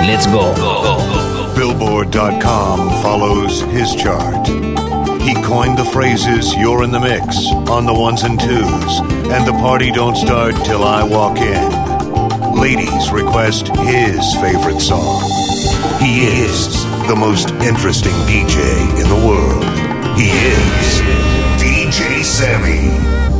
Let's go. Billboard.com follows his chart. He coined the phrases You're in the mix on the ones and twos, and the party don't start till I walk in. Ladies request his favorite song. He is the most interesting DJ in the world. He is DJ Sammy.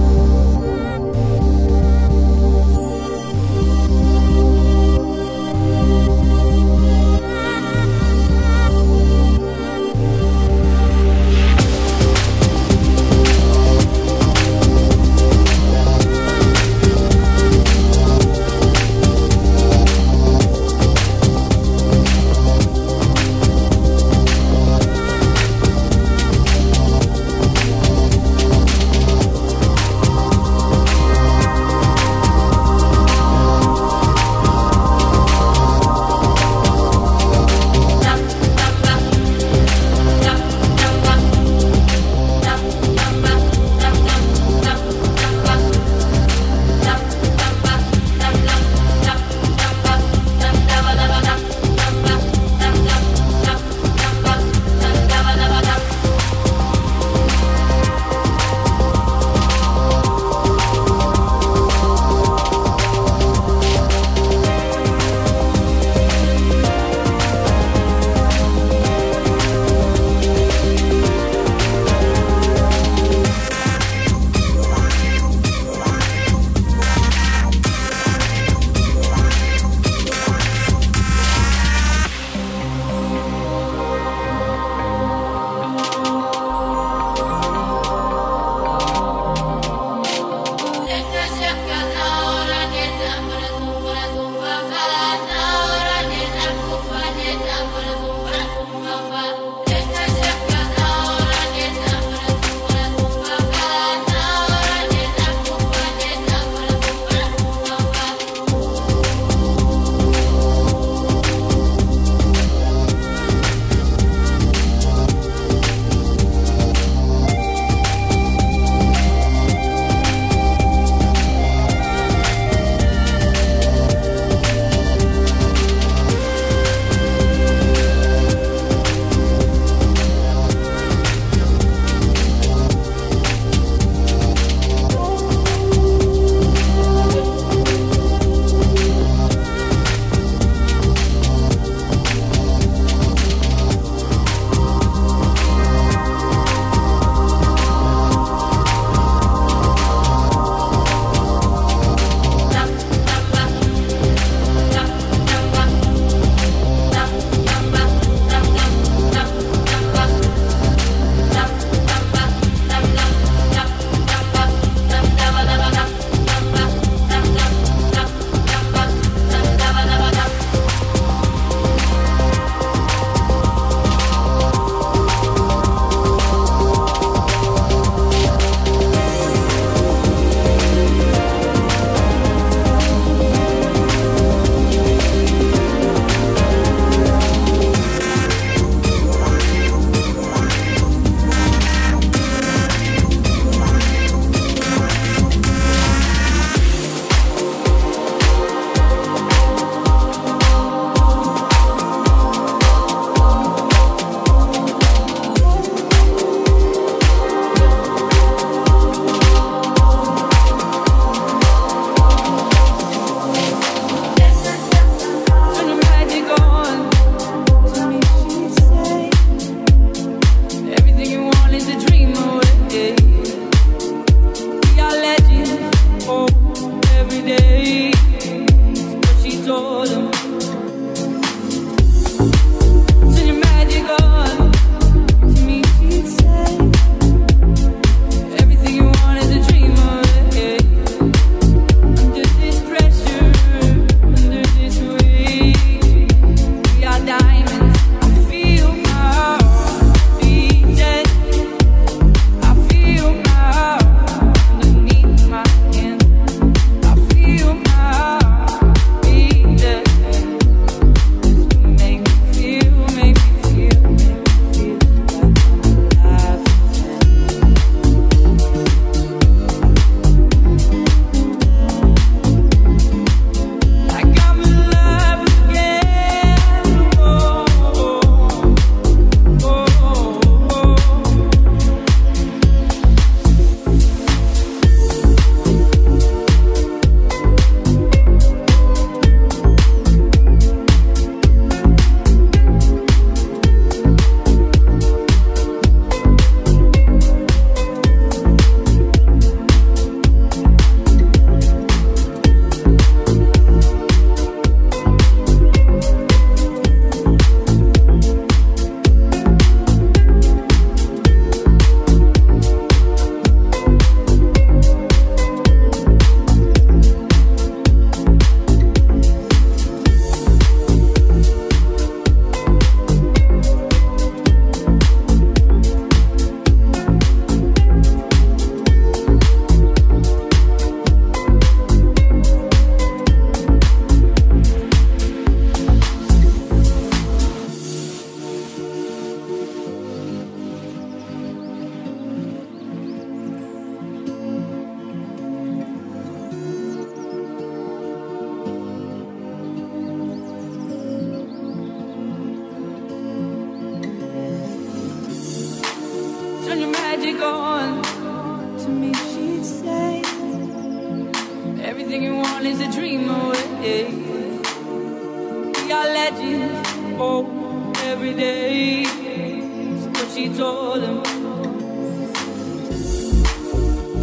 phone every day. That's what she told him.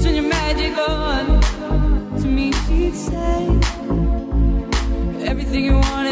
Turn your magic on. To me, she'd say everything you want.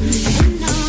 you know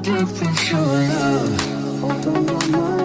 breath of your love.